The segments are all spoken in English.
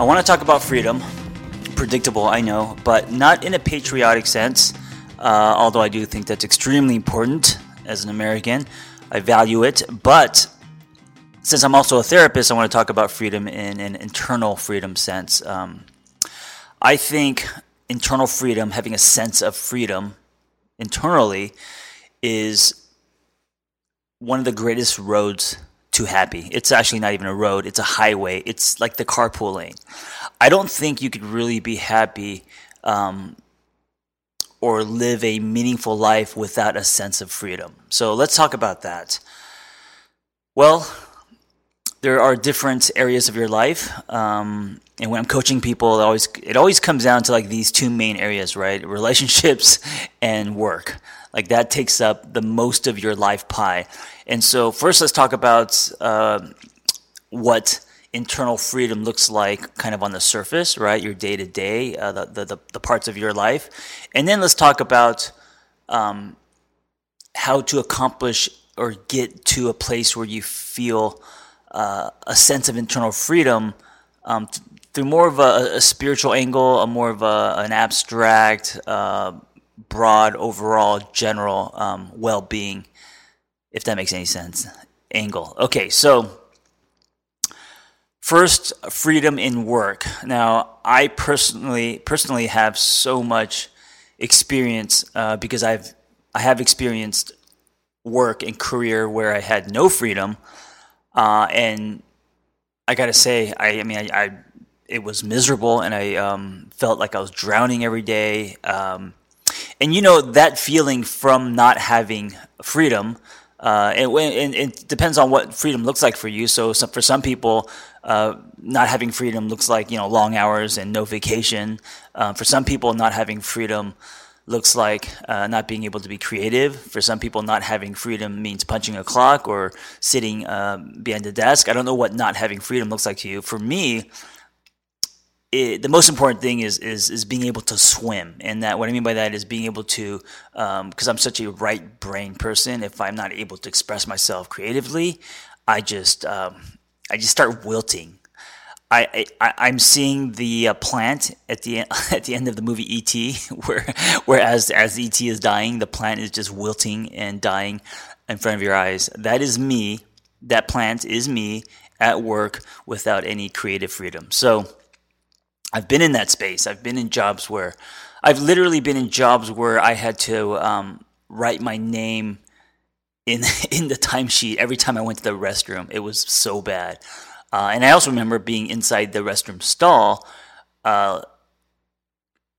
I want to talk about freedom. Predictable, I know, but not in a patriotic sense, uh, although I do think that's extremely important as an American. I value it, but since I'm also a therapist, I want to talk about freedom in an internal freedom sense. Um, I think internal freedom, having a sense of freedom internally, is one of the greatest roads too happy. It's actually not even a road, it's a highway. It's like the carpool lane. I don't think you could really be happy um, or live a meaningful life without a sense of freedom. So let's talk about that. Well, there are different areas of your life. Um, and when I'm coaching people, it always it always comes down to like these two main areas, right? Relationships and work. Like that takes up the most of your life pie. And so, first, let's talk about uh, what internal freedom looks like kind of on the surface, right? Your day to day, the, the, parts of your life. And then let's talk about um, how to accomplish or get to a place where you feel uh, a sense of internal freedom um, through more of a, a, spiritual angle, a more of a, an abstract, uh, broad, overall, general um, well being, if that makes any sense, angle. Okay, so first, freedom in work. Now, I personally personally have so much experience uh, because I've I have experienced work and career where I had no freedom, uh, and I gotta say, I, I mean, I, I, it was miserable, and I um, felt like I was drowning every day. Um, and you know that feeling from not having freedom uh, and, and, it depends on what freedom looks like for you. So, for some people, uh, not having freedom looks like you know long hours and no vacation. Uh, for some people, not having freedom looks like uh, not being able to be creative. For some people, not having freedom means punching a clock or sitting um, behind a desk. I don't know what not having freedom looks like to you. For me, it, the most important thing is, is is being able to swim, and that what I mean by that is being able to, because um, I'm such a right brain person. If I'm not able to express myself creatively, I just um, I just start wilting. I, I am seeing the uh, plant at the at the end of the movie E.T. where whereas as E.T. is dying, the plant is just wilting and dying in front of your eyes. That is me. That plant is me at work without any creative freedom. So I've been in that space. I've been in jobs where I've literally been in jobs where I had to um, write my name in in the timesheet every time I went to the restroom. It was so bad. Uh, and I also remember being inside the restroom stall, uh,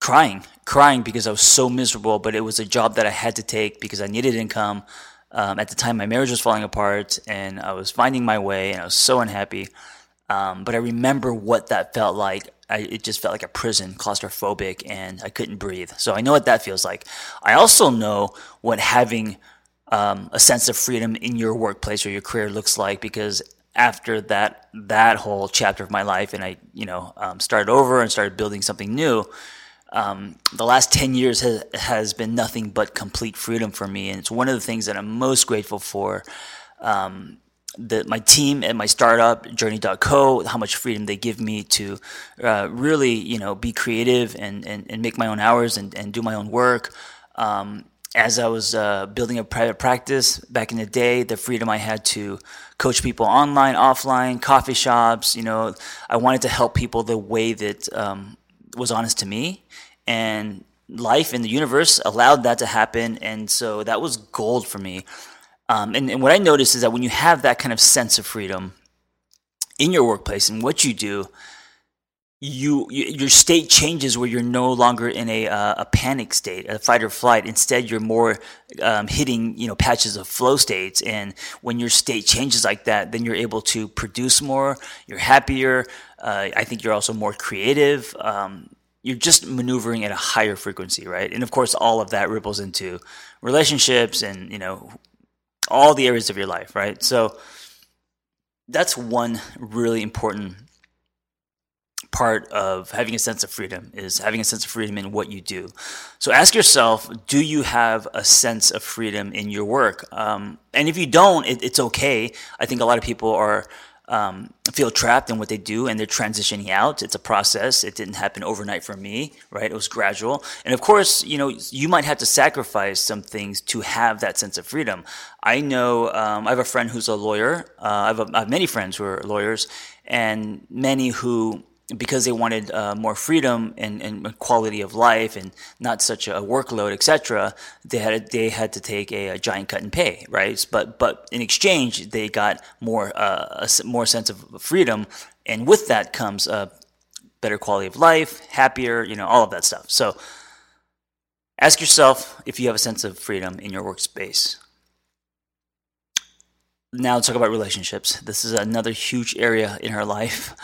crying, crying because I was so miserable. But it was a job that I had to take because I needed income. Um, at the time, my marriage was falling apart, and I was finding my way, and I was so unhappy. Um, but I remember what that felt like. I, it just felt like a prison, claustrophobic, and I couldn't breathe. So I know what that feels like. I also know what having um, a sense of freedom in your workplace or your career looks like because after that that whole chapter of my life, and I you know um, started over and started building something new. Um, the last 10 years has, has been nothing but complete freedom for me. And it's one of the things that I'm most grateful for. Um, the, my team at my startup journey.co how much freedom they give me to uh, really you know be creative and, and, and make my own hours and, and do my own work um, as I was uh, building a private practice back in the day, the freedom I had to coach people online, offline, coffee shops, you know, I wanted to help people the way that um, was honest to me. And life in the universe allowed that to happen. And so that was gold for me. Um, and, and what I noticed is that when you have that kind of sense of freedom in your workplace and what you do, you, you, your state changes where you're no longer in a uh, a panic state, a fight or flight. Instead, you're more um, hitting you know patches of flow states. And when your state changes like that, then you're able to produce more. You're happier. Uh, I think you're also more creative. Um, you're just maneuvering at a higher frequency, right? And of course, all of that ripples into relationships and you know all the areas of your life, right? So that's one really important part of having a sense of freedom is having a sense of freedom in what you do. So ask yourself, do you have a sense of freedom in your work? Um, and if you don't, it, it's okay. I think a lot of people are um, feel trapped in what they do and they're transitioning out. It's a process. It didn't happen overnight for me, right? It was gradual. And of course, you know, you might have to sacrifice some things to have that sense of freedom. I know um, I have a friend who's a lawyer. Uh, I, have a, I have many friends who are lawyers and many who because they wanted uh, more freedom and, and, quality of life and not such a workload, etc., they had they had to take a, a, giant cut in pay, right? But but in exchange, they got more uh, a more sense of freedom, and with that comes a better quality of life, happier, you know, all of that stuff. So ask yourself if you have a sense of freedom in your workspace. Now let's talk about relationships. This is another huge area in her life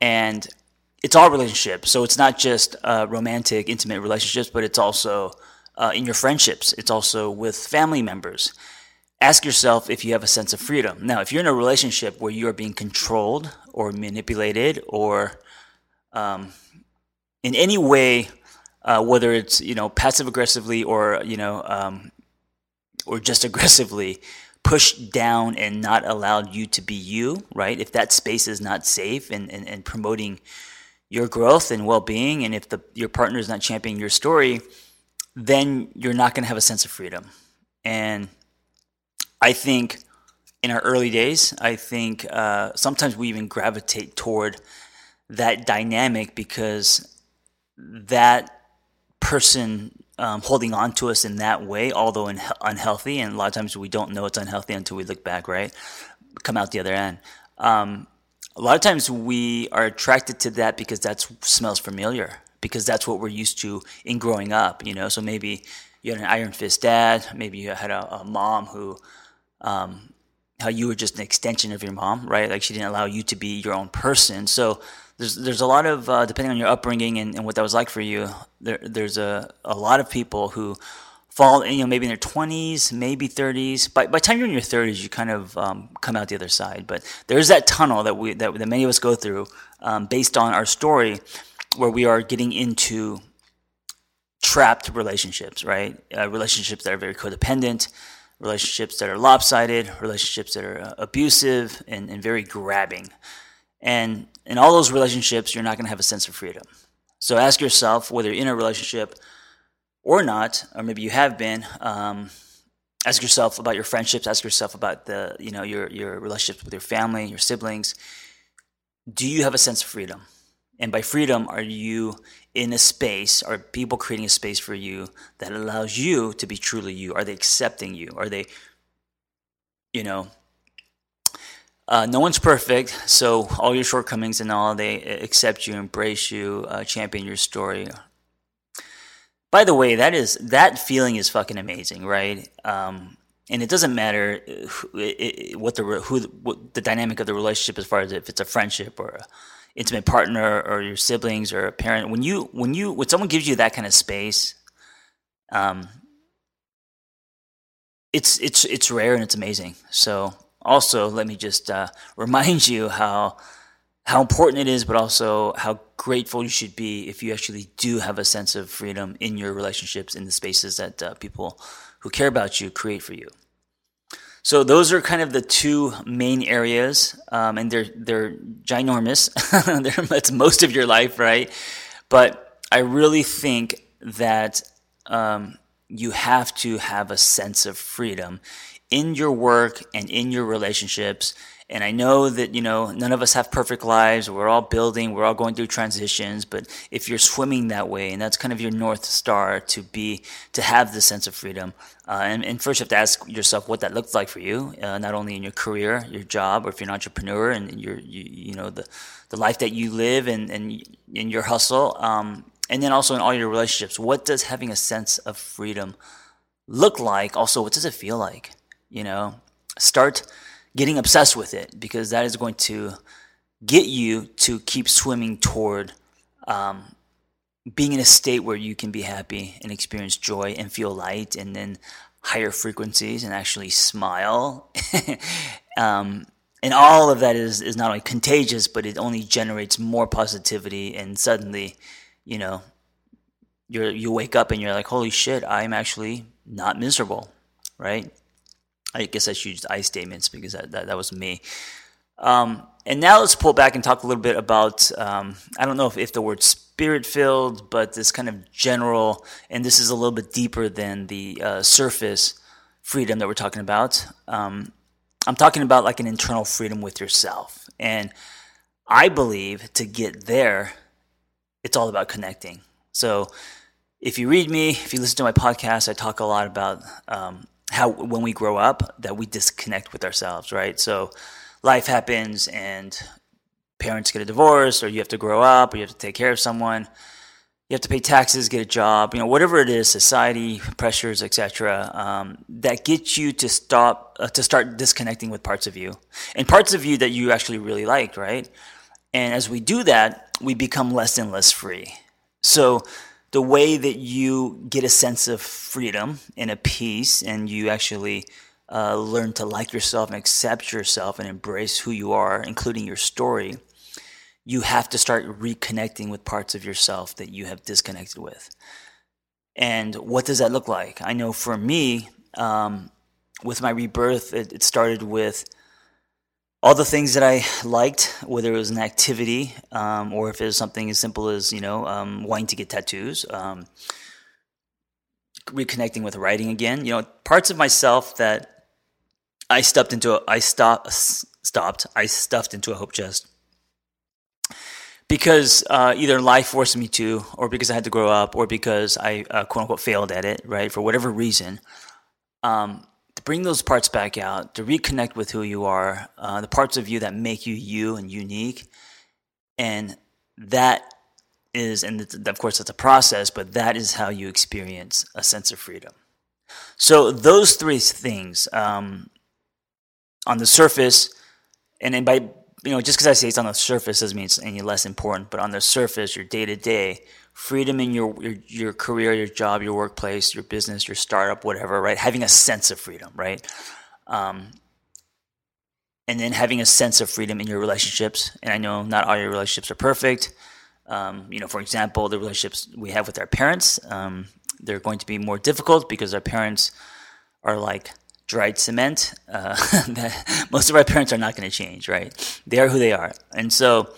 and it's all relationships. So it's not just uh, romantic, intimate relationships, but it's also uh, in your friendships. It's also with family members. Ask yourself if you have a sense of freedom. Now, if you're in a relationship where you are being controlled or manipulated or um, in any way, uh, whether it's you know passive aggressively or you know um, or just aggressively, pushed down and not allowed you to be you, right? If that space is not safe and, and, and promoting your growth and well-being, and if the your partner is not championing your story, then you're not going to have a sense of freedom. And I think in our early days, I think uh, sometimes we even gravitate toward that dynamic because that person um, holding on to us in that way, although in, unhealthy, and a lot of times we don't know it's unhealthy until we look back, right? Come out the other end. Um, a lot of times we are attracted to that because that smells familiar, because that's what we're used to in growing up, you know. So maybe you had an iron fist dad, maybe you had a, a mom who, um, how you were just an extension of your mom, right? Like she didn't allow you to be your own person. So there's there's a lot of uh, depending on your upbringing and, and, what that was like for you. There, there's a, a lot of people who fall, you know, maybe in their 20s, maybe 30s. By, by the time you're in your 30s, you kind of um, come out the other side. But there's that tunnel that we that, that many of us go through um, based on our story, where we are getting into trapped relationships, right? Uh, relationships that are very codependent, relationships that are lopsided, relationships that are uh, abusive and, and very grabbing. And in all those relationships, you're not going to have a sense of freedom. So ask yourself whether you're in a relationship or not, or maybe you have been. Um, ask yourself about your friendships. Ask yourself about the you know your your relationships with your family, your siblings. Do you have a sense of freedom? And by freedom, are you in a space? Are people creating a space for you that allows you to be truly you? Are they accepting you? Are they, you know, uh, no one's perfect, so all your shortcomings and all, they accept you, embrace you, uh, champion your story. By the way, that is that feeling is fucking amazing, right? Um, and it doesn't matter who, what the who what the dynamic of the relationship as far as if it's a friendship or a intimate partner or your siblings or a parent. When you when you when someone gives you that kind of space, um, it's it's it's rare and it's amazing. So also, let me just uh, remind you how how important it is, but also how grateful you should be if you actually do have a sense of freedom in your relationships in the spaces that uh, people who care about you create for you. So those are kind of the two main areas, um, and they're they're ginormous. they're, that's most of your life, right? But I really think that um, you have to have a sense of freedom in your work and in your relationships and I know that, you know, none of us have perfect lives. We're all building, we're all going through transitions. But if you're swimming that way, and that's kind of your North Star to be, to have this sense of freedom, uh, and, and, first you have to ask yourself what that looks like for you, uh, not only in your career, your job, or if you're an entrepreneur and your, you, you know, the, the life that you live and, and in your hustle. Um, and then also in all your relationships, what does having a sense of freedom look like? Also, what does it feel like? You know, start getting obsessed with it because that is going to get you to keep swimming toward um, being in a state where you can be happy and experience joy and feel light and then higher frequencies and actually smile. um, and all of that is, is not only contagious, but it only generates more positivity. And suddenly, you know, you you wake up and you're like, holy shit, I'm actually not miserable, right? I guess I should use I statements because that, that, that was me. Um, and now let's pull back and talk a little bit about um, I don't know if, if the word spirit filled, but this kind of general, and this is a little bit deeper than the uh, surface freedom that we're talking about. Um, I'm talking about like an internal freedom with yourself. And I believe to get there, it's all about connecting. So if you read me, if you listen to my podcast, I talk a lot about um, how when we grow up that we disconnect with ourselves, right? So life happens and parents get a divorce or you have to grow up or you have to take care of someone. You have to pay taxes get a job you know whatever it is society pressures etc um, that gets you to stop uh, to start disconnecting with parts of you and parts of you that you actually really liked right? And as we do that we become less and less free. So the way that you get a sense of freedom and a peace, and you actually uh, learn to like yourself and accept yourself and embrace who you are, including your story, you have to start reconnecting with parts of yourself that you have disconnected with. And what does that look like? I know for me, um, with my rebirth, it, it started with all the things that I liked, whether it was an activity um, or if it was something as simple as you know um, wanting to get tattoos, um, reconnecting with writing again. You know, parts of myself that I stuffed into a, I stop, stopped I stuffed into a hope chest because uh, either life forced me to, or because I had to grow up, or because I uh, quote unquote failed at it, right? For whatever reason. Um, to bring those parts back out, to reconnect with who you are, uh, the parts of you that make you you and unique. And that is, and of course, that's a process, but that is how you experience a sense of freedom. So, those three things um, on the surface, and then by, you know, just because I say it's on the surface doesn't mean it's any less important, but on the surface, your day to day, freedom in your, your, your career, your job, your workplace, your business, your startup, whatever, right? Having a sense of freedom, right? Um, and then having a sense of freedom in your relationships. And I know not all your relationships are perfect. Um, you know, for example, the relationships we have with our parents, um, they're going to be more difficult because our parents are like dried cement. Uh, most of our parents are not going to change, right? They are who they are, and so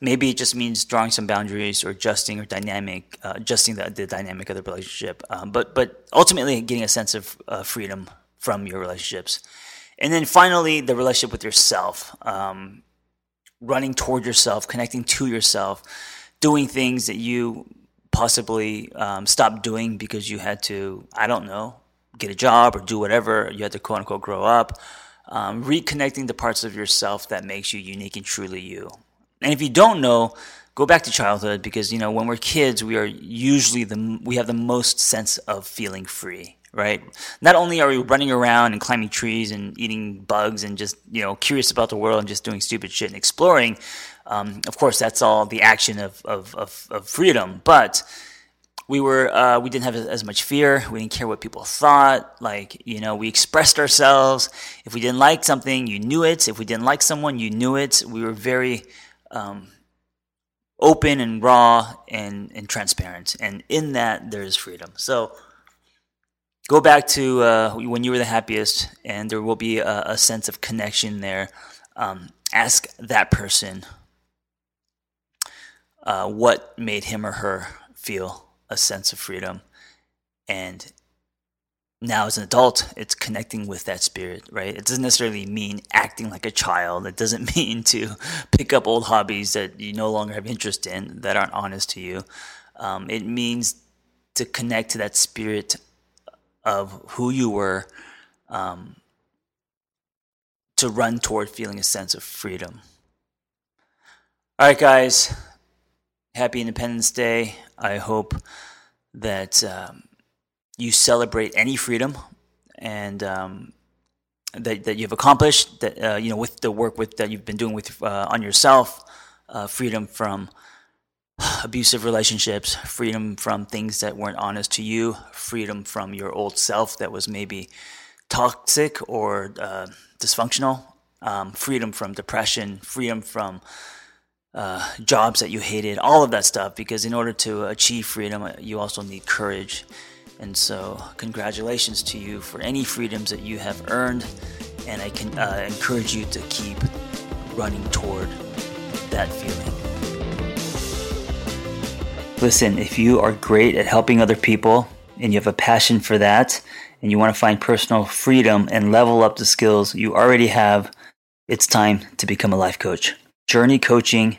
maybe it just means drawing some boundaries or adjusting or dynamic, uh, adjusting the, the dynamic of the relationship. Um, but but ultimately, getting a sense of uh, freedom from your relationships, and then finally, the relationship with yourself, um, running toward yourself, connecting to yourself, doing things that you possibly um, stopped doing because you had to, I don't know, get a job or do whatever. You had to quote unquote grow up. Um, reconnecting the parts of yourself that makes you unique and truly you. And if you don't know, go back to childhood because you know when we're kids, we are usually the we have the most sense of feeling free, right? Not only are we running around and climbing trees and eating bugs and just you know curious about the world and just doing stupid shit and exploring. Um, of course, that's all the action of, of, of, of freedom, but we were uh, we didn't have as much fear. We didn't care what people thought. Like you know, we expressed ourselves. If we didn't like something, you knew it. If we didn't like someone, you knew it. We were very um, open and raw and and transparent. And in that, there is freedom. So go back to uh, when you were the happiest, and there will be a, a sense of connection there. Um, ask that person uh, what made him or her feel a sense of freedom. And now as an adult, it's connecting with that spirit, right? It doesn't necessarily mean acting like a child. It doesn't mean to pick up old hobbies that you no longer have interest in that aren't honest to you. Um, it means to connect to that spirit of who you were, um, to run toward feeling a sense of freedom. All right, guys. Happy Independence Day. I hope that um, you celebrate any freedom and um, that, that you've accomplished that uh, you know with the work with that you've been doing with uh, on yourself uh, freedom from abusive relationships freedom from things that weren't honest to you freedom from your old self that was maybe toxic or uh, dysfunctional um, freedom from depression freedom from uh, jobs that you hated, all of that stuff. Because in order to achieve freedom, uh, you also need courage. And so, congratulations to you for any freedoms that you have earned. And I can uh, encourage you to keep running toward that feeling. Listen, if you are great at helping other people and you have a passion for that, and you want to find personal freedom and level up the skills you already have, it's time to become a life coach. Journey Coaching.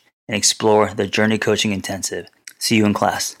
and explore the Journey Coaching Intensive. See you in class.